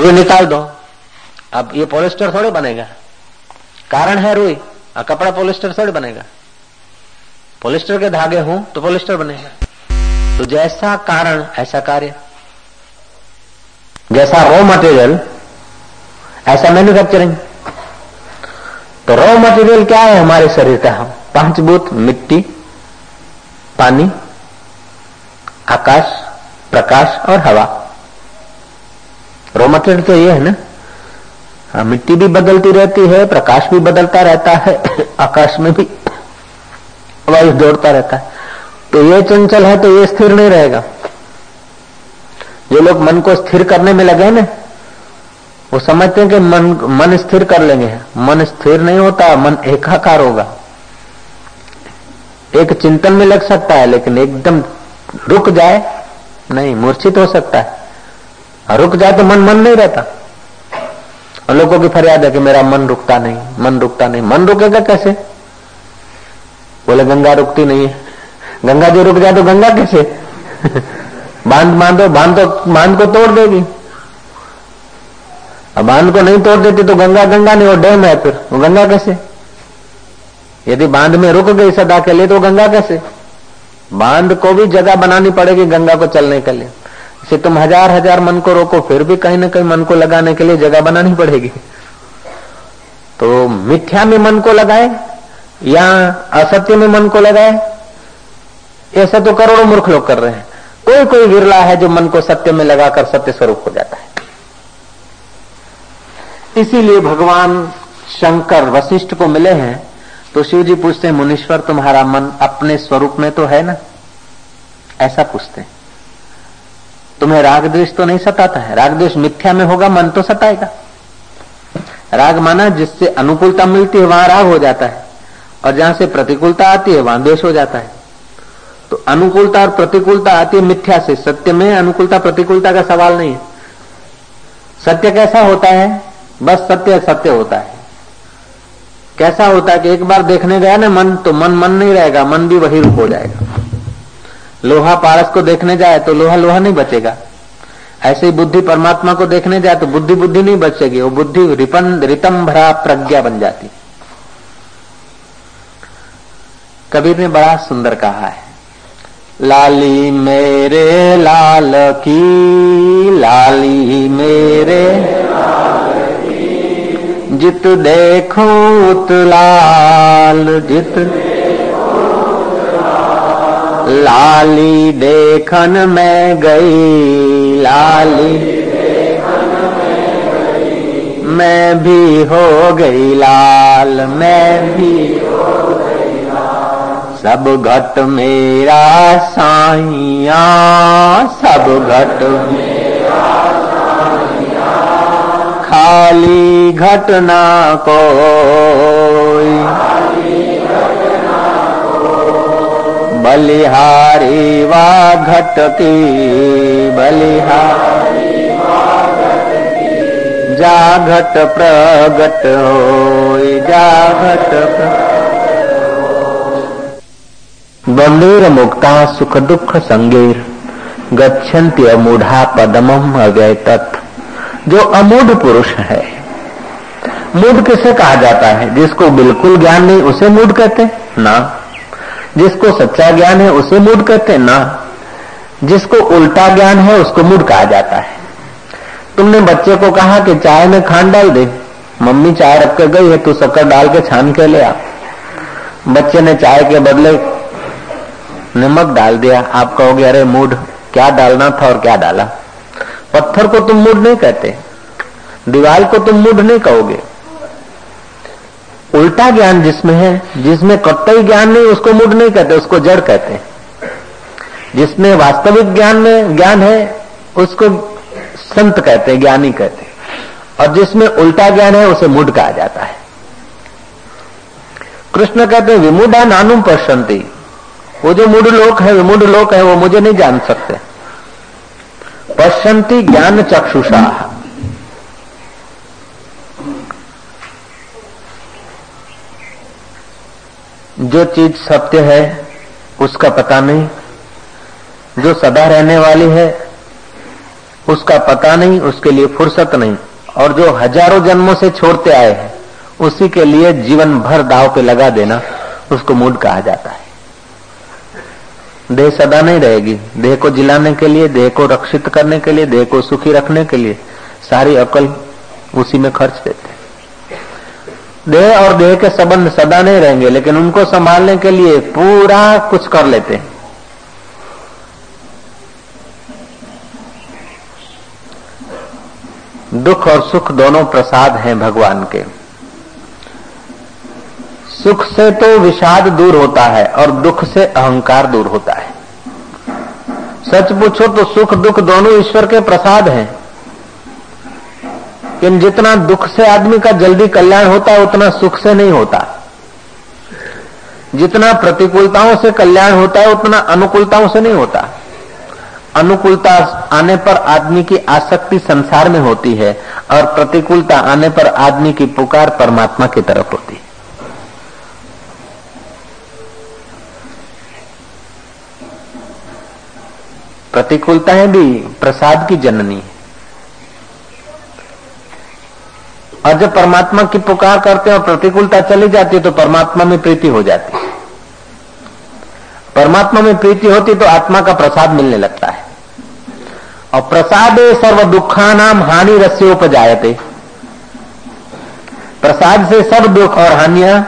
रुई निकाल दो। अब ये पोलिस्टर थोड़े बनेगा। कारण है रुई, और कपड़ा पोलिस्टर थोड़े बनेगा। पोलिस्टर के धागे हों तो पोलिस्टर बनेगा। तो जैसा कारण, ऐसा कार्य। जैसा रॉ मटेरियल ऐसा मैन्युफैक्चरिंग तो रॉ मटेरियल क्या है हमारे शरीर का? हम पाँच भूत मिट्टी, पानी, आकाश, प्रकाश और हवा। रॉ मटेरियल तो ये है ना? हाँ मिट्टी भी बदलती रहती है, प्रकाश भी बदलता रहता है, आकाश में भी वायु दौड़ता रहता है। तो ये चंचल है तो ये स्थिर नहीं रहेगा। जो लोग मन को स्थिर करने में लगे ना, वो समझते हैं कि मन मन स्थिर कर लेंगे। मन स्थिर नहीं होता, मन एकाकार होगा। एक चिंतन में लग सकता है, लेकिन एकदम रुक जाए, नहीं, मूर्छित हो सकता है। रुक जाए तो मन मन नहीं रहता। और लोगों की फरियाद है कि मेरा मन रुकता नहीं, मन रुकता नहीं। मन रुकेगा कैसे? बोले, गंगा रुकती नहीं है। गंगा जो रुक जाए तो गंगा कैसे? बाँध बांधो, बाँध तो बाँध को तोड़ देगी। अब बाँध को नहीं तोड़ देती तो गंगा गंगा नहीं, वो डैम है फिर। वो गंगा कैसे? यदि बाँध में रुक गई सदा के लिए तो गंगा कैसे? बाँध को भी जगह बनानी पड़ेगी गंगा को चलने के लिए। इसे तुम हज़ार हज़ार मन को रोको, फिर भी कहीं ना कहीं मन को लगाने के लिए जगह बनानी पड़ेगी। तो मिथ्या में मन को लगाए, या असत्य में मन को लगाए, ऐसा तो करोड़ों मूर्ख लोग कर रहे हैं। कोई कोई विरला है जो मन को सत्य में लगाकर सत्य स्वरूप हो जाता है। इसीलिए भगवान शंकर वशिष्ठ को मिले हैं तो शिव जी पूछते हैं, मुनीश्वर, तुम्हारा मन अपने स्वरूप में तो है ना? ऐसा पूछते हैं। तुम्हें राग द्वेष तो नहीं सताता है। राग द्वेष मिथ्या में होगा, मन तो सताएगा। राग माना जिससे अनुकूलता मिलती है, वहाँ राग हो जाता है। और जहाँ से प्रतिकूलता आती है, वहाँ द्वेष हो जाता है। तो अनुकूलता और प्रतिकूलता आती है मिथ्या से। सत्य में अनुकूलता, प्रतिकूलता का सवाल नहीं है। सत्य कैसा होता है? बस सत्य सत्य होता है। कैसा होता है कि एक बार देखने गया ना मन तो मन मन नहीं रहेगा। मन भी वही रूप हो जाएगा। लोहा पारस को देखने जाए तो लोहा लोहा नहीं बचेगा। ऐसे ही बुद्धि परमात्मा को देखने जाए तो बुद्धि बुद्धि नहीं बचेगी, वो बुद्धि रिपन, रितम भरा प्रज्ञा बन जाती। कबीर ने बड़ा सुंदर कहा है, लाली मेरे लाल की, लाली मेरे जित देखो उत लाल जित लाली देखन में गई, लाली मैं भी हो गई लाल, मैं भी सब घट मेरा साइया, सब घट खाली घटना कोई बलिहारी वा घट बलिहारी जा घट प्रगट हो जा घट मुक्ता सुख दुख संगेर, गच्छन्ति अमूढ़ा पदमम अव्यय तत्व जो अमूढ़ पुरुष है, मूढ़ किसे कहा जाता है? जिसको बिल्कुल ज्ञान नहीं, उसे मूढ़ कहते ना। जिसको सच्चा ज्ञान है, उसे मूड कहते हैं। ना, जिसको उल्टा ज्ञान है, उसको मूड कहा जाता है। तुमने बच्चे को कहा कि चाय में खांड डाल दे। मम्मी चाय रख कर गई है, तू शक्कर डाल के छान के ले आ। बच्चे ने चाय के बदले नमक डाल दिया। आप कहोगे, अरे, मूड क्या डालना था और क्या डाला? पत्थर को तुम मूड नहीं कहते। दीवार को तुम मूड नहीं कहोगे। उल्टा ज्ञान जिसमें है, जिसमें कत्तई ज्ञान नहीं, उसको मूड नहीं कहते, उसको जड़ कहते हैं। जिसमें वास्तविक ज्ञान में, ज्ञान है, उसको संत कहते हैं, ज्ञानी कहते हैं। और जिसमें उल्टा ज्ञान है, उसे मूड कहा जाता है। कृष्ण कहते हैं विमुडा नानुम पश्यंती वो जो मूड लोक है विमुड लोक है, वो मुझे नहीं जान सकते। पश्यंती ज्ञान चक्षुषा। जो चीज़ सत्य है, उसका पता नहीं। जो सदा रहने वाली है, उसका पता नहीं, उसके लिए फुर्सत नहीं। और जो हज़ारों जन्मों से छोड़ते आए हैं, उसी के लिए जीवन भर दाव पे लगा देना उसको मूड कहा जाता है। देह सदा नहीं रहेगी। देह को जिलाने के लिए, देह को रक्षित करने के लिए, देह को सुखी रखने के लिए सारी अकल उसी में खर्च देते देह और देह के संबंध सदा नहीं रहेंगे, लेकिन उनको संभालने के लिए पूरा कुछ कर लेते हैं। दुख और सुख दोनों प्रसाद हैं भगवान के। सुख से तो विषाद दूर होता है और दुख से अहंकार दूर होता है। सच पूछो तो सुख दुख दोनों ईश्वर के प्रसाद हैं। लेकिन जितना दुख से आदमी का जल्दी कल्याण होता है उतना सुख से नहीं होता। जितना प्रतिकूलताओं से कल्याण होता है उतना अनुकूलताओं से नहीं होता। अनुकूलता आने पर आदमी की आसक्ति संसार में होती है और प्रतिकूलता आने पर आदमी की पुकार परमात्मा की तरफ़ होती है। प्रतिकूलताएँ भी प्रसाद की जननी है। और जब परमात्मा की पुकार करते हैं और प्रतिकूलता चली जाती है तो परमात्मा में प्रीति हो जाती है। परमात्मा में प्रीति होती तो आत्मा का प्रसाद मिलने लगता है। और प्रसाद सर्व दुखा नाम हानि रस्योपजायते। प्रसाद से सब दुख और हानिया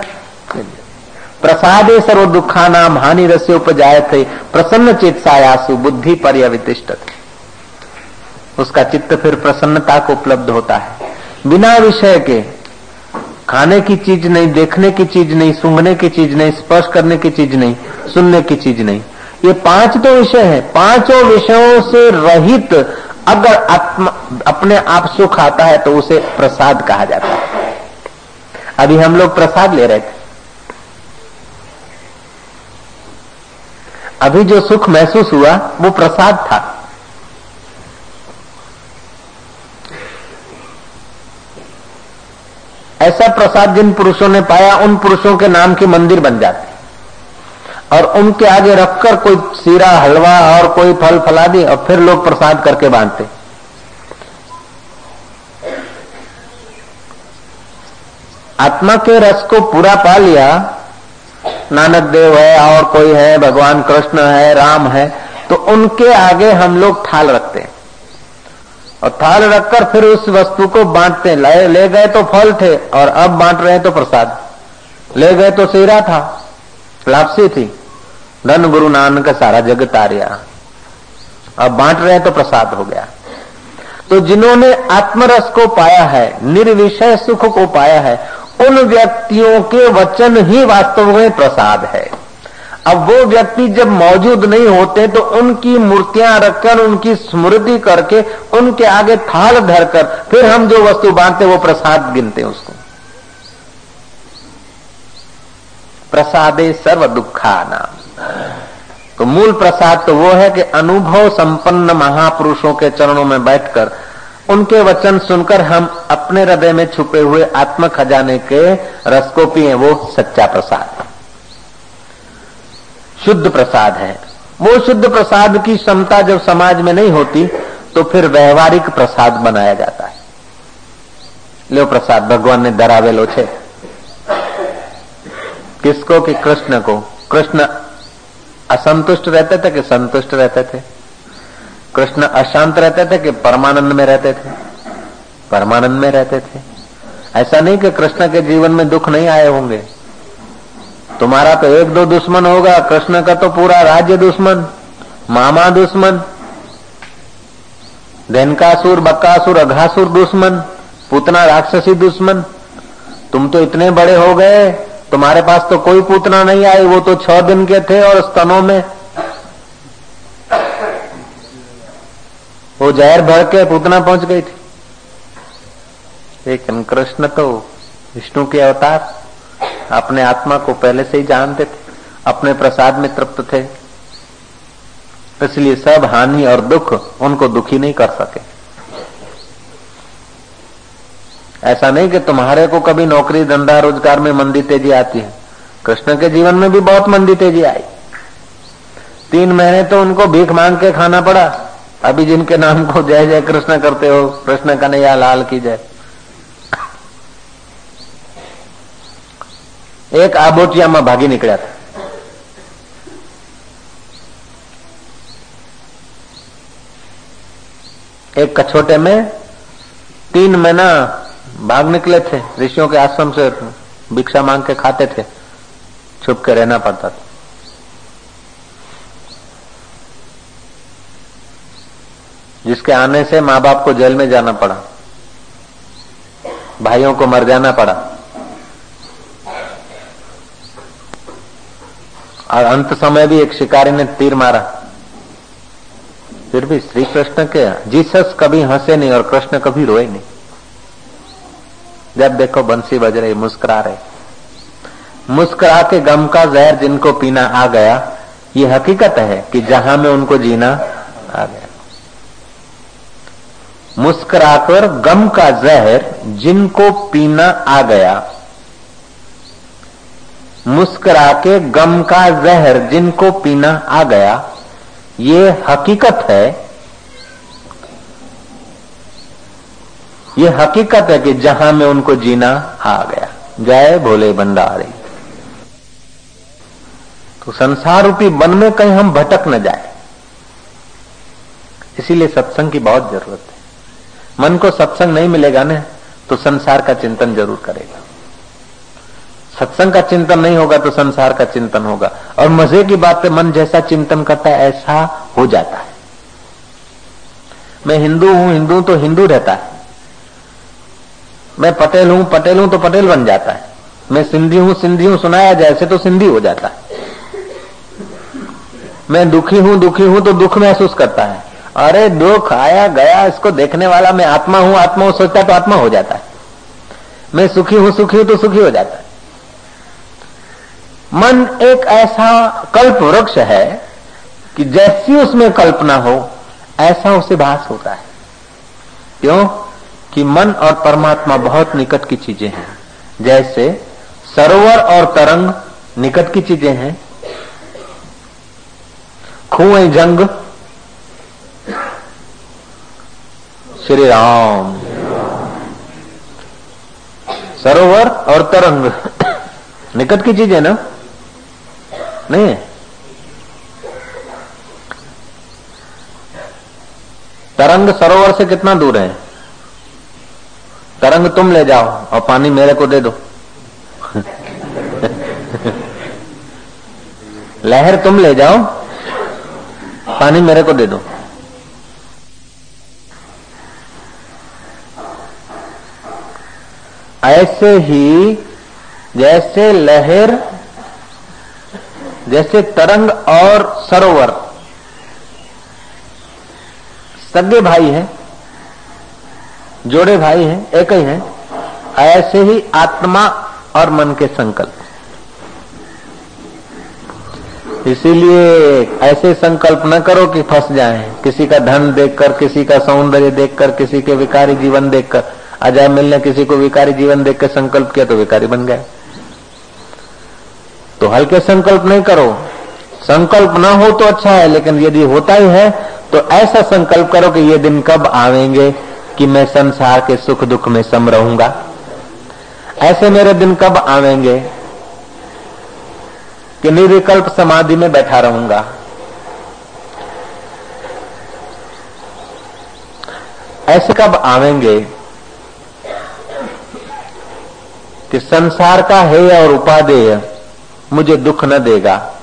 प्रसाद सर्व दुखा नाम हानि रस्योपजायते। प्रसन्न चित सायासु, बुद्धि पर्यवितिष्ठ उसका चित्त फिर प्रसन्नता को उपलब्ध होता है। बिना विषय के, खाने की चीज़ नहीं, देखने की चीज़ नहीं, सूंघने की चीज़ नहीं, स्पर्श करने की चीज़ नहीं, सुनने की चीज़ नहीं। ये पाँच तो विषय है। पाँचों विषयों से रहित अगर आत्मा, अपने आप सुख आता है तो उसे प्रसाद कहा जाता है। अभी हम लोग प्रसाद ले रहे थे। अभी जो सुख महसूस हुआ, वो प्रसाद था। ऐसा प्रसाद जिन पुरुषों ने पाया, उन पुरुषों के नाम के मंदिर बन जाते। और उनके आगे रखकर कोई सीरा, हलवा और कोई फल फलादी, और फिर लोग प्रसाद करके बांधते। आत्मा के रस को पूरा पा लिया। नानक देव है, और कोई है, भगवान कृष्ण है, राम है तो उनके आगे हम लोग थाल रखते और थाल रखकर फिर उस वस्तु को बांटते ले, ले गए तो फल थे और अब बांट रहे हैं तो प्रसाद। ले गए तो सीरा था लापसी थी। धन गुरु नानक सारा जग तारिया अब बांट रहे हैं तो प्रसाद हो गया। तो जिन्होंने आत्मरस को पाया है निर्विषय सुख को पाया है उन व्यक्तियों के वचन ही वास्तव में प्रसाद है। अब वो व्यक्ति जब मौजूद नहीं होते तो उनकी मूर्तियाँ रखकर, उनकी स्मृति करके, उनके आगे थाल धरकर, फिर हम जो वस्तु बांटते वो प्रसाद गिनते उसको। प्रसादे सर्व दुखा नाम। तो मूल प्रसाद तो वो है कि अनुभव संपन्न महापुरुषों के चरणों में बैठकर, उनके वचन सुनकर हम अपने हृदय में छुपे हुए आत्म खजाने के रस को पिए, वो सच्चा प्रसाद। शुद्ध प्रसाद है। वो शुद्ध प्रसाद की क्षमता जब समाज में नहीं होती तो फिर व्यवहारिक प्रसाद बनाया जाता है। लो प्रसाद, भगवान ने धरावेलो छे किसको? कि कृष्ण को। कृष्ण असंतुष्ट रहते थे कि संतुष्ट रहते थे? कृष्ण अशांत रहते थे कि परमानंद में रहते थे? परमानंद में रहते थे। ऐसा नहीं कि कृष्ण के जीवन में दुख नहीं आए होंगे। तुम्हारा तो एक दो दुश्मन होगा, कृष्ण का तो पूरा राज्य दुश्मन, मामा दुश्मन, धनकासुर, बक्कासुर, अघासुर दुश्मन, पूतना राक्षसी दुश्मन। तुम तो इतने बड़े हो गए, तुम्हारे पास तो कोई पूतना नहीं आई, वो तो छह दिन के थे और स्तनों में। वो जहर भर के पूतना पहुँच गई थी। लेकिन कृष्ण तो विष्णु के अवतार। अपने आत्मा को पहले से ही जानते थे, अपने प्रसाद में तृप्त थे। इसलिए सब हानि और दुख उनको दुखी नहीं कर सके। ऐसा नहीं कि तुम्हारे को कभी नौकरी, धंधा, रोज़गार में मंदी तेज़ी आती है। कृष्ण के जीवन में भी बहुत मंदी तेज़ी आई। तीन महीने तो उनको भीख मांग के खाना पड़ा। अभी जिनके नाम को जय जय कृष्ण करते हो कृष्ण कन्हैया लाल की जय। एक आबोटिया में भागी निकला था एक कछोटे में तीन महीना भाग निकले थे, ऋषियों के आश्रम से भिक्षा मांग के खाते थे, छुप के रहना पड़ता था। जिसके आने से माँ बाप को जेल में जाना पड़ा, भाइयों को मर जाना पड़ा। और अंत समय भी एक शिकारी ने तीर मारा। फिर भी श्री कृष्ण के जीसस कभी हंसे नहीं और कृष्ण कभी रोए नहीं? जब देखो बंसी बज रही, मुस्कुरा रहे। मुस्कुरा के गम का जहर जिनको पीना आ गया, ये हकीकत है कि जहाँ में उनको जीना आ गया। मुस्कुराकर गम का जहर जिनको पीना आ गया मुस्कुरा के गम का जहर जिनको पीना आ गया, ये हकीकत है। ये हकीकत है कि जहाँ में उनको जीना आ गया। जय भोले भंडारे। तो संसार रूपी वन में कहीं हम भटक न जाए। इसीलिए सत्संग की बहुत ज़रूरत है। मन को सत्संग नहीं मिलेगा ना तो संसार का चिंतन ज़रूर करेगा। सत्संग का चिंतन नहीं होगा तो संसार का चिंतन होगा। और मज़े की बात है मन जैसा चिंतन करता है, ऐसा हो जाता है। मैं हिंदू हूँ, हिंदू तो हिंदू रहता है। मैं पटेल हूँ पटेल हूँ तो पटेल बन जाता है। मैं सिंधी हूँ सिंधी हूँ, सुनाया जाए ऐसे तो सिंधी हो जाता है। मैं दुखी हूँ दुखी हूँ तो दुख महसूस करता है। अरे दुख आया गया, इसको देखने वाला मैं आत्मा हूँ आत्मा हूँ, सोचता तो आत्मा हो जाता है। मैं सुखी हूँ सुखी हूँ तो सुखी हो जाता है। मन एक ऐसा कल्प वृक्ष है कि जैसी उसमें कल्पना हो, ऐसा उसे भास होता है। क्यों? कि मन और परमात्मा बहुत निकट की चीज़ें हैं। जैसे सरोवर और तरंग निकट की चीज़ें हैं। खुए जंग। श्री राम। सरोवर और तरंग निकट की चीज़ ना? नहीं। है तरंग सरोवर से कितना दूर है? तरंग तुम ले जाओ और पानी मेरे को दे दो। लहर तुम ले जाओ, पानी मेरे को दे दो। ऐसे ही जैसे लहर जैसे तरंग और सरोवर। सगे भाई हैं, जोड़े भाई हैं, एक ही हैं, ऐसे ही आत्मा और मन के संकल्प। इसीलिए ऐसे संकल्प न करो कि फंस जाए। किसी का धन देखकर, किसी का सौंदर्य देखकर, किसी के विकारी जीवन देखकर अजय मिल ने किसी को विकारी जीवन देखकर संकल्प किया तो विकारी बन गए। तो हल्के संकल्प नहीं करो। संकल्प ना हो तो अच्छा है, लेकिन यदि होता ही है तो ऐसा संकल्प करो कि ये दिन कब आवेंगे कि मैं संसार के सुख दुख में सम रहूँगा। ऐसे मेरे दिन कब आवेंगे कि निर्विकल्प समाधि में बैठा रहूँगा। ऐसे कब आवेंगे कि संसार का है और उपादेय मुझे दुख न देगा।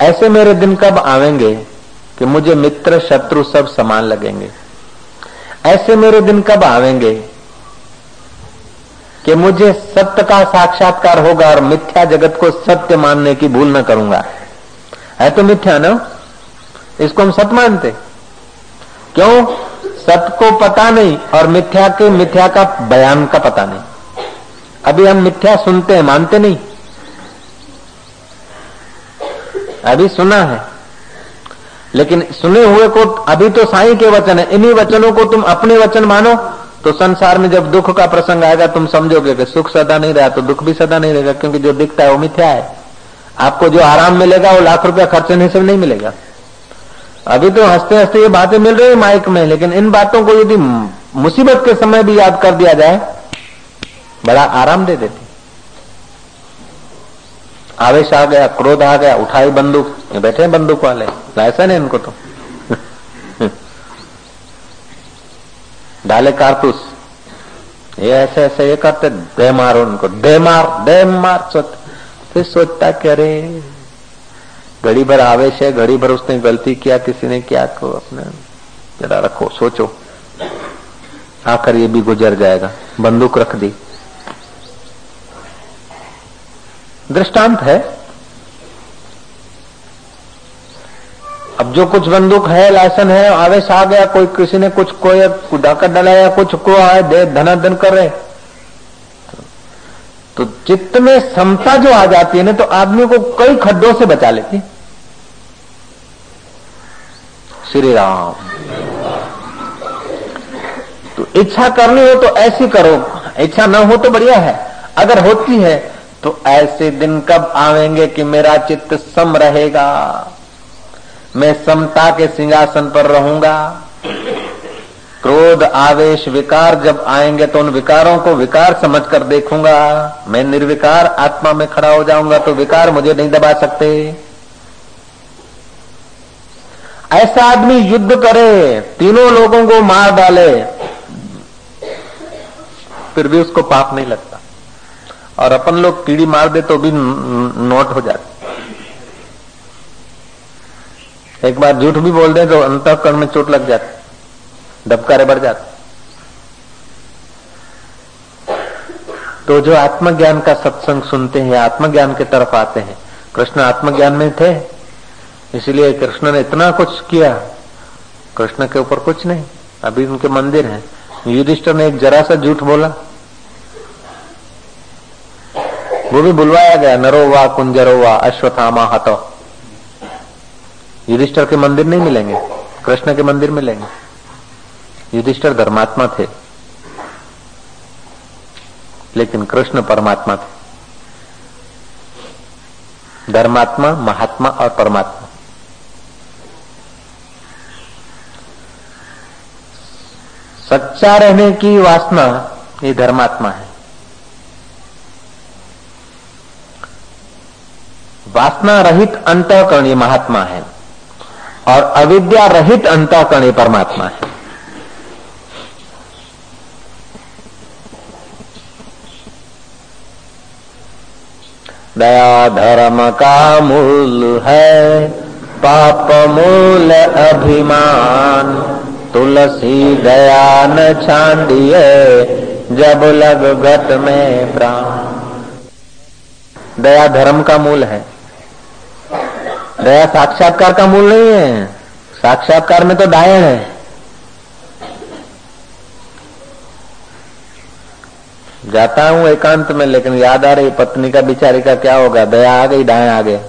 ऐसे मेरे दिन कब आवेंगे कि मुझे मित्र शत्रु सब समान लगेंगे? ऐसे मेरे दिन कब आवेंगे कि मुझे सत्य का साक्षात्कार होगा और मिथ्या जगत को सत्य मानने की भूल न करूँगा? है तो मिथ्या ना? इसको हम सत्य मानते। क्यों? सत्य को पता नहीं और मिथ्या के मिथ्या का बयान का पता नहीं। अभी हम मिथ्या सुनते हैं, मानते नहीं। अभी सुना है। लेकिन सुने हुए को अभी तो साई के वचन है। इन्हीं वचनों को तुम अपने वचन मानो तो संसार में जब दुख का प्रसंग आएगा, तुम समझोगे कि सुख सदा नहीं रहा तो दुख भी सदा नहीं रहेगा, क्योंकि जो दिखता है वो मिथ्या है। आपको जो आराम मिलेगा, वो लाख रुपया खर्चने से नहीं मिलेगा। अभी तो हँसते हँसते ये बातें मिल रही है माइक में, लेकिन इन बातों को यदि मुसीबत के समय भी याद कर दिया जाए बड़ा आराम दे देती। आवेश आ गया, क्रोध आ गया, उठाई बंदूक। बैठे बंदूक वाले, लाइसेंस है इनको तो। डाले कारतूस। ये ऐसे ऐसे ये करते, दे मारो उनको, दे मार दे मार, सोच, फिर सोचता कि अरे, घड़ी भर आवेश है, घड़ी भर उसने गलती किया, किसी ने क्या को अपने जरा रखो, सोचो। आकर ये भी गुजर जाएगा। बंदूक रख दी। दृष्टांत है। अब जो कुछ बंदूक है लाइसन है, आवेश आ गया, कोई किसी ने कुछ कोई डाकर डलाया कुछ को आए, दे धनाधन कर रहे। तो चित्त में समता जो आ जाती है ना तो आदमी को कई खड्डों से बचा लेती श्री राम। तो इच्छा करनी हो तो ऐसी करो। इच्छा न हो तो बढ़िया है। अगर होती है तो ऐसे दिन कब आवेंगे कि मेरा चित्त सम रहेगा? मैं समता के सिंहासन पर रहूँगा। क्रोध, आवेश, विकार जब आएँगे तो उन विकारों को विकार समझकर देखूँगा। मैं निर्विकार आत्मा में खड़ा हो जाऊँगा तो विकार मुझे नहीं दबा सकते। ऐसा आदमी युद्ध करे, तीनों लोगों को मार डाले, फिर भी उसको पाप नहीं लगता। और अपन लोग कीड़ी मार दे तो भी नोट हो जाते। एक बार झूठ भी बोल दे तो अंतकरण में चोट लग जाती, धबकारे बढ़ जाते। तो जो आत्मज्ञान का सत्संग सुनते हैं, आत्मज्ञान के तरफ़ आते हैं। कृष्ण आत्मज्ञान में थे, इसलिए कृष्ण ने इतना कुछ किया। कृष्ण के ऊपर कुछ नहीं, अभी उनके मंदिर हैं। युधिष्ठर ने एक जरा सा झूठ बोला वो भी बुलवाया गया नरो वा कुंजरो वा अश्वथामा हतो युधिष्ठर के मंदिर नहीं मिलेंगे कृष्ण के मंदिर मिलेंगे युधिष्ठर धर्मात्मा थे लेकिन कृष्ण परमात्मा थे धर्मात्मा महात्मा और परमात्मा सच्चा रहने की वासना ये धर्मात्मा है वासना रहित अंतकरण ये महात्मा है और अविद्या रहित अंतकरण परमात्मा है। दया धर्म का मूल है, पाप मूल अभिमान। तुलसी दया न छांडिए जब लग घट में प्राण। दया धर्म का मूल है। दया साक्षात्कार का मूल नहीं है। साक्षात्कार में तो डायन है। जाता हूँ एकांत में, लेकिन याद आ रही पत्नी का, बिचारी का क्या होगा? दया आ गई, डायन आ गए।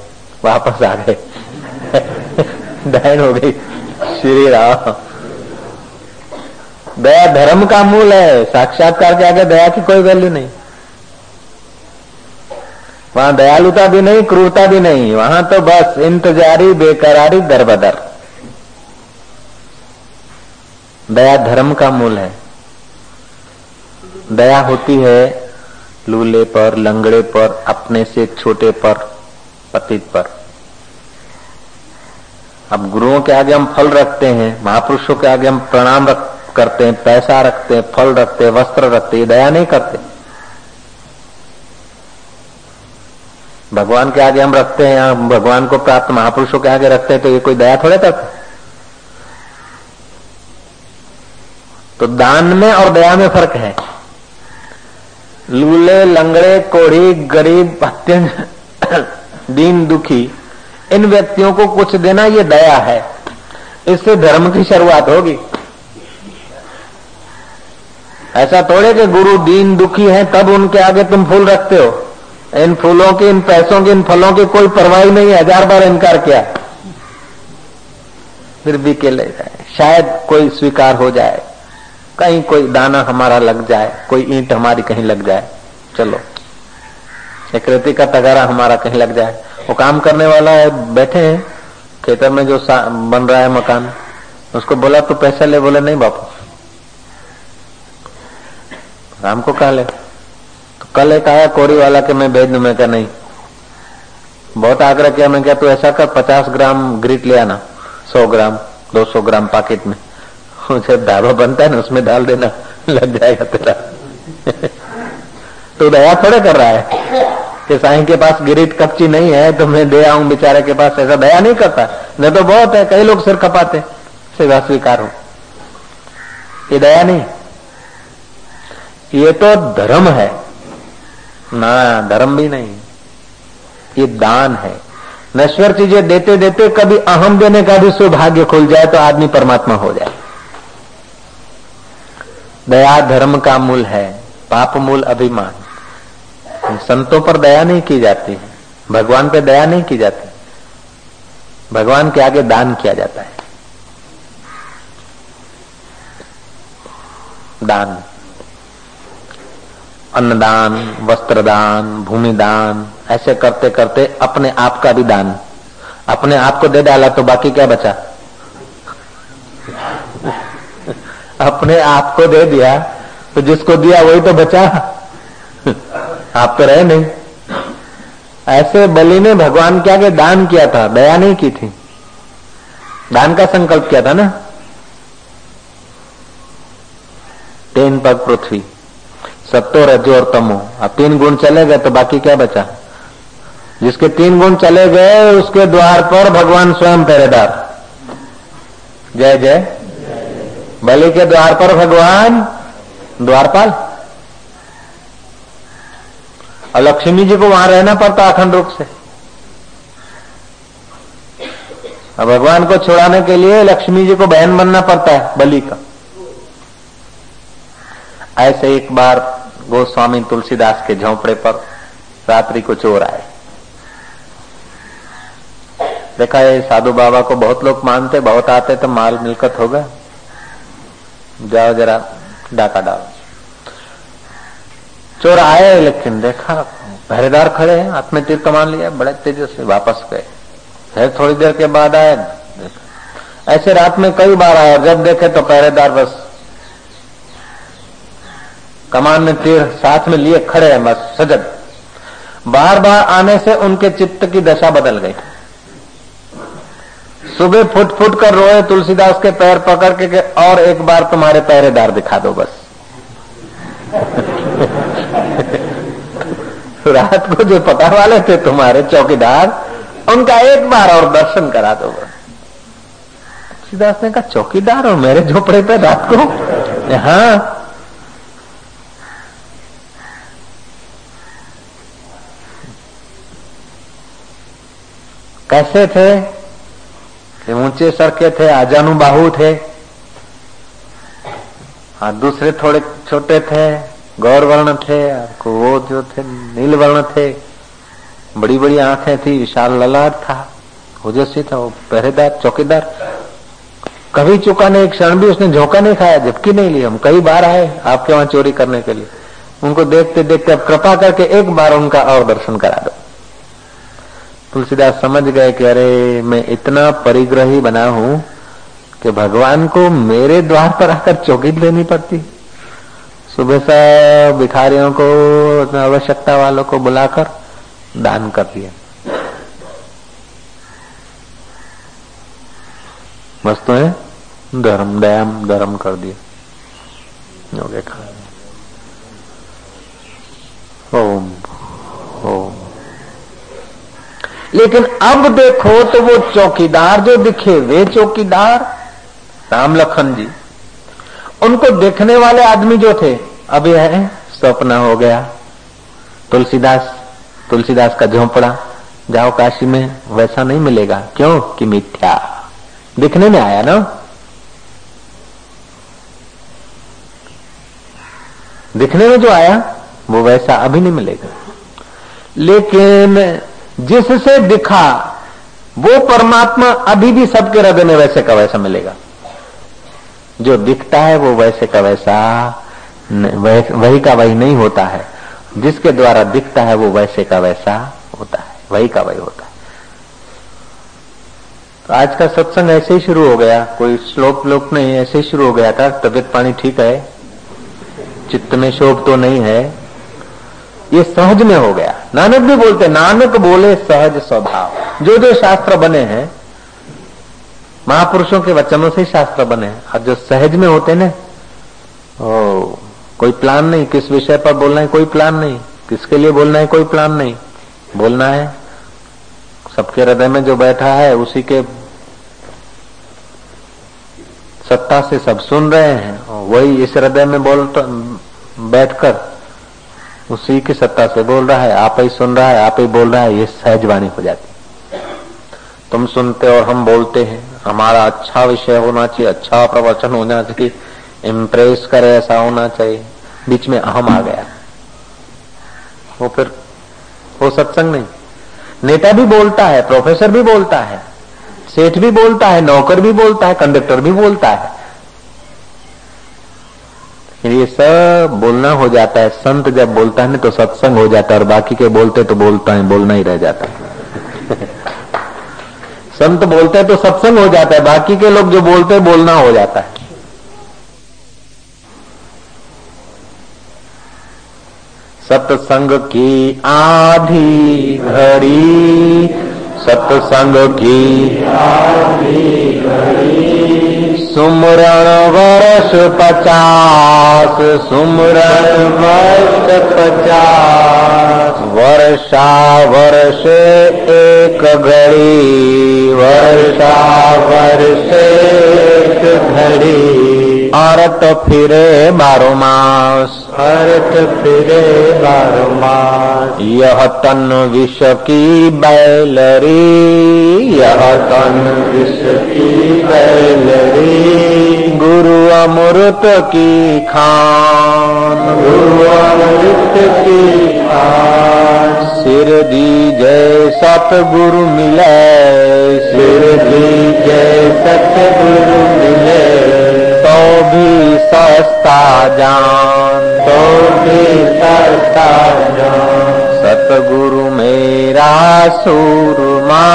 वापस आ गए। डायन हो गई। श्री राम। दया धर्म का मूल है। साक्षात्कार के आगे दया की कोई वैल्यू नहीं। वहाँ दयालुता भी नहीं, क्रूरता भी नहीं। वहाँ तो बस इंतजारी, बेकरारी, दरबदर। दया धर्म का मूल है। दया होती है लूले पर, लंगड़े पर, अपने से छोटे पर, पतित पर। अब गुरुओं के आगे हम फल रखते हैं, महापुरुषों के आगे हम प्रणाम रख, करते हैं, पैसा रखते हैं, फल रखते हैं, वस्त्र रखते हैं दया नहीं करते। भगवान के आगे हम रखते हैं हम भगवान को प्राप्त महापुरुषों के आगे रखते हैं तो ये कोई दया थोड़े तक? तो दान में और दया में फ़र्क है। लूले, लंगड़े, कोढ़ी, गरीब, अत्यंत दीन, दुखी, इन व्यक्तियों को कुछ देना ये दया है। इससे धर्म की शुरुआत होगी। ऐसा थोड़े कि गुरु दीन, दुखी है, तब उनके आगे तुम फूल रखते हो। इन फूलों की, इन पैसों की, इन फलों की कोई परवाही नहीं हज़ार बार इनकार किया। फिर भी के ले जाए शायद कोई स्वीकार हो जाए। कहीं कोई दाना हमारा लग जाए, कोई ईंट हमारी कहीं लग जाए। चलो। एक रेती का तगारा हमारा कहीं लग जाए। वो काम करने वाला है, बैठे हैं। खेतर में जो बन रहा है मकान, उसको बोला तो पैसा ले। बोले, नहीं बापू। राम को कहा ले? कल एक आया कोरी वाला के मैं भेज दू, मैं क्या नहीं। बहुत आग्रह किया मैं क्या तू ऐसा कर, पचास ग्राम ग्रीट ले आना, सौ ग्राम, दो सौ ग्राम पैकेट में। जब ढाबा बनता है ना, उसमें डाल देना, लग जाएगा तेरा। तो दया थोड़े कर रहा है कि साईं के पास गिरिट कच्ची नहीं है तो मैं दे आऊँ बेचारे के पास, ऐसा दया नहीं करता। न तो बहुत है, कई लोग सिर खपाते, सेवा स्वीकार हो। ये दया नहीं। ये तो धर्म है। ना, धर्म भी नहीं। ये दान है। नश्वर चीज़ें देते देते कभी अहम देने का भी सौभाग्य खुल जाए तो आदमी परमात्मा हो जाए। दया धर्म का मूल है, पाप मूल अभिमान। संतों पर दया नहीं की जाती है भगवान पे दया नहीं की जाती। भगवान के आगे दान किया जाता है। दान। अन्नदान, वस्त्रदान, भूमिदान, ऐसे करते करते अपने आप का भी दान। अपने आप को दे डाला तो बाकी क्या बचा? अपने आप को दे दिया तो जिसको दिया वही तो बचा। आप तो रहे नहीं। ऐसे बलि ने भगवान के आगे दान किया था, दया नहीं की थी। दान का संकल्प किया था ना? तीन पग पृथ्वी। सत्तो रजो और तमो। अब तीन गुण चले गए तो बाकी क्या बचा? जिसके तीन गुण चले गए, उसके द्वार पर भगवान स्वयं पहरेदार। जय जय। बलि के द्वार पर भगवान द्वारपाल। और लक्ष्मी जी को वहाँ रहना पड़ता अखंड रूप से। और भगवान को छुड़ाने के लिए लक्ष्मी जी को बहन बनना पड़ता है, बलि का। ऐसे एक बार गोस्वामी तुलसीदास के झोंपड़े पर रात्रि को चोर आए। देखा, ये साधु बाबा को बहुत लोग मानते, बहुत आते तो माल मिलकत होगा। जाओ जरा डाका डालो। चोर आए, लेकिन देखा पहरेदार खड़े हैं, हाथ में तीर कमान लिया, बड़े तेज़ी से वापस गए। फिर थोड़ी देर के बाद आए। ऐसे रात में कई बार आया, जब देखे तो पहरेदार बस कमान में तीर साथ में लिए खड़े हैं बस सजग। बार बार आने से उनके चित्त की दशा बदल गई। सुबह फुट फुट कर रोए तुलसीदास के पैर पकड़ के के और एक बार तुम्हारे पहरेदार दिखा दो बस। रात को जो पता वाले थे तुम्हारे चौकीदार, उनका एक बार और दर्शन करा दो बस। तुलसीदास ने कहा, चौकीदार और मेरे झोपड़े पे रात को? हाँ कैसे थे? ऊँचे सर के थे आजानु बाहु थे। और दूसरे थोड़े छोटे थे गौर वर्ण थे, आपको वो जो थे नील वर्ण थे। बड़ी बड़ी आँखें थी, विशाल ललाट था। ओजस्वी था, वो पहरेदार, चौकीदार। कभी चुका नहीं एक क्षण भी उसने झोंका नहीं खाया जबकि नहीं लिया हम कई बार आए आपके वहाँ चोरी करने के लिए। उनको देखते देखते अब कृपा करके एक बार उनका और दर्शन करा दो। तुलसीदास समझ गए कि अरे, मैं इतना परिग्रही बना हूँ कि भगवान को मेरे द्वार पर आकर चौकी देनी पड़ती। सुबह सब भिखारियों को आवश्यकता वालों को बुलाकर दान कर दिया। वस्तुएँ धर्म दयाम धर्म कर दिया। हो ओम। लेकिन अब देखो तो वो चौकीदार जो दिखे, वे चौकीदार। राम लखन जी, उनको देखने वाले आदमी जो थे, अब यह है, स्वप्न हो गया। तुलसीदास तुलसीदास का झोंपड़ा जाओ काशी में वैसा नहीं मिलेगा। क्यों? कि मिथ्या। दिखने में आया ना? दिखने में जो आया, वो वैसा अभी नहीं मिलेगा। लेकिन जिससे दिखा, वो परमात्मा अभी भी सबके हृदय में वैसे का वैसा मिलेगा। जो दिखता है, वो वैसे का वैसा वही का वही नहीं होता है। जिसके द्वारा दिखता है, वो वैसे का वैसा होता है। वही का वही होता है। तो आज का सत्संग ऐसे ही शुरू हो गया। कोई श्लोक लोक नहीं, ऐसे ही शुरू हो गया था। तबियत पानी ठीक है? चित्त में शोभ तो नहीं है। ये सहज में हो गया। नानक भी बोलते, नानक बोले सहज स्वभाव। जो जो शास्त्र बने हैं, महापुरुषों के वचनों से ही शास्त्र बने हैं। और जो सहज में होते ना, ओ, कोई प्लान नहीं, किस विषय पर बोलना है कोई प्लान नहीं, किसके लिए बोलना है कोई प्लान नहीं। बोलना है, सबके हृदय में जो बैठा है, उसी के सत्ता से सब सुन रहे हैं वही इस हृदय में बोल बैठकर उसी की सत्ता से बोल रहा है, आप ही सुन रहा है, आप ही बोल रहा है, ये सहज वाणी हो जाती तुम सुनते और हम बोलते हैं। हमारा अच्छा विषय होना चाहिए अच्छा प्रवचन होना चाहिए इम्प्रेस करे ऐसा होना चाहिए। बीच में अहम आ गया। वो फिर, वो सत्संग नहीं। नेता भी बोलता है प्रोफेसर भी बोलता है, सेठ भी बोलता है, नौकर भी बोलता है कंडक्टर भी बोलता है। ये सब बोलना हो जाता है। संत जब बोलता है ना तो सत्संग हो जाता है, और बाकी के बोलते तो बोलता है, बोलना ही रह जाता है। संत बोलते हैं तो सत्संग हो जाता है, बाकी के लोग जो बोलते हैं, बोलना हो जाता है। सत्संग की आधी घड़ी, सत्संग की आधी घड़ी। सुमरण वर्ष पचास सुमरण वर्ष पचास। वर्षा वर्ष एक घड़ी वर्षा वर्ष एक घड़ी। अर्थ फिरे बारो मास। अर्थ फिरे बारो मास। यह तन विष की बैलरी। यह तन विष की बैलरी। गुरु अमृत की खान। गुरु अमृत की खान। सिर दी जय सतगुरु मिले। सिर दी जय सतगुरु मिले। भी सस्ता जान। तो भी सस्ता जान। सतगुरु मेरा सूरमा।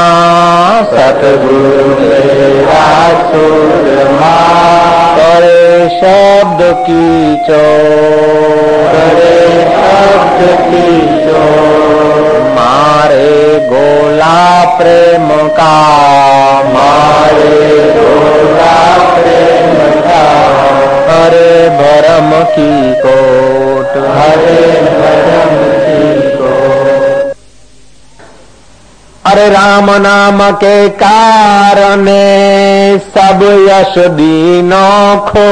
सतगुरु मेरा सूरमा। करे शब्द की चो करे शब्द की चो मारे गोला प्रेम का। मारे गोला प्रेम हरे भरम की कोट। हरे भरम की कोट। अरे राम नाम के कारण सब यश दीनो खो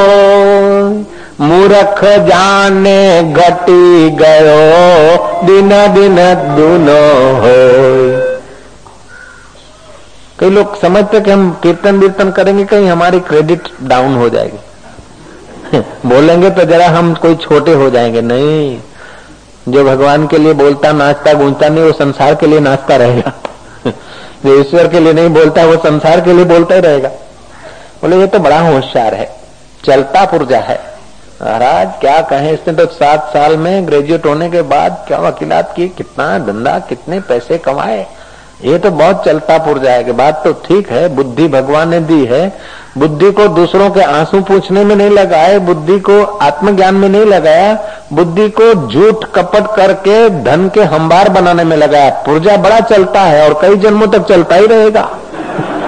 मूर्ख जाने घटी गयो दिन दिन दुनो हो। समझते कि हम कीर्तन वीर्तन करेंगे कहीं, हमारी क्रेडिट डाउन हो जाएगी। बोलेंगे तो जरा हम कोई छोटे हो जाएँगे। नहीं, जो भगवान के लिए बोलता नाचता गूंजता नहीं, वो संसार के लिए नाचता रहेगा। जो ईश्वर के लिए नहीं बोलता, वो संसार के लिए बोलता ही रहेगा। बोले, ये तो बड़ा होशियार है, चलता पुर्जा है। महाराज, क्या कहें, इसने तो सात साल में ग्रेजुएट होने के बाद क्या वकीलात की कितना धंधा, कितने पैसे कमाए। ये तो बहुत चलता पुर्जा है कि बात तो ठीक है, बुद्धि भगवान ने दी है। बुद्धि को दूसरों के आँसू पूछने में नहीं लगाए, बुद्धि को आत्मज्ञान में नहीं लगाया, बुद्धि को झूठ कपट करके धन के हम्बार बनाने में लगाया। पुर्जा बड़ा चलता है और कई जन्मों तक चलता ही रहेगा।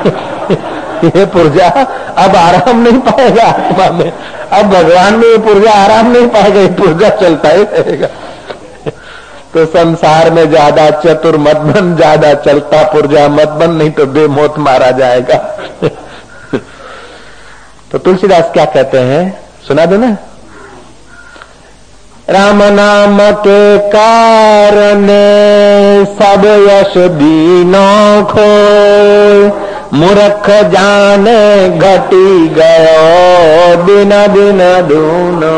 ये पुर्जा अब आराम नहीं पाएगा आत्मा में। अब भगवान में ये पुर्जा आराम नहीं पाएगा, ये पुर्जा चलता ही रहेगा। तो संसार में ज़्यादा चतुर मत बन ज़्यादा चलता पुर्जा मत बन नहीं तो बेमौत मारा जाएगा। तो तुलसीदास क्या कहते हैं? सुना दो ना राम नाम के कारण सब यश दीनो खो मूर्ख जाने घटी गयो दिन दिन दूनो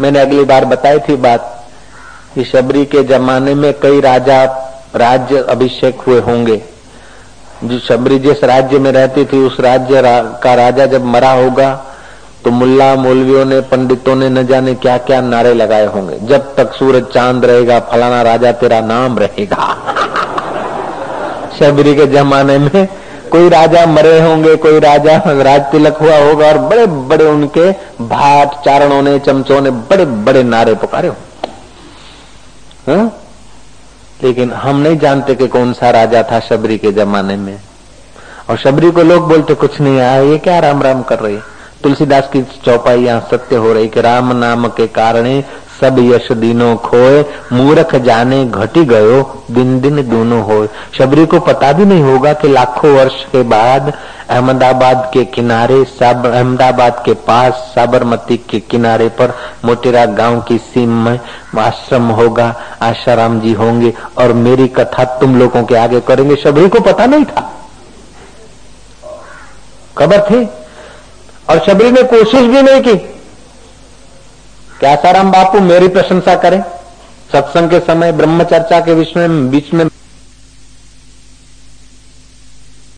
मैंने अगली बार बताई थी बात कि शबरी के जमाने में कई राजा राज्य अभिषेक हुए होंगे। जो शबरी जिस राज्य में रहती थी उस राज्य रा, का राजा जब मरा होगा तो मुल्ला मौलवियों ने पंडितों ने न जाने क्या क्या नारे लगाए होंगे। जब तक सूरज चाँद रहेगा फलाना राजा तेरा नाम रहेगा। शबरी के जमाने में कोई राजा मरे होंगे कोई राजा राज तिलक हुआ होगा और बड़े बड़े उनके भाट चारणों ने चमचों ने बड़े बड़े नारे पुकारे हो हाँ? लेकिन हम नहीं जानते कि कौन सा राजा था शबरी के जमाने में और शबरी को लोग बोलते, कुछ नहीं आया ये क्या राम राम कर रही तुलसीदास की चौपाई यहाँ सत्य हो रही कि राम नाम के कारण सब यश दिनों खोए, मूर्ख जाने घटी गयो, दिन दिन दोनों हो शबरी को पता भी नहीं होगा कि लाखों वर्ष के बाद अहमदाबाद के किनारे, सब अहमदाबाद के पास साबरमती के किनारे पर मोटेरा गाँव की सीम में आश्रम होगा, आशाराम जी होंगे और मेरी कथा तुम लोगों के आगे करेंगे। शबरी को पता नहीं था। खबर थी। और शबरी ने कोशिश भी नहीं की। क्या साराम बापू मेरी प्रशंसा करें? सत्संग के समय, ब्रह्मचर्चा के विषय में, बीच में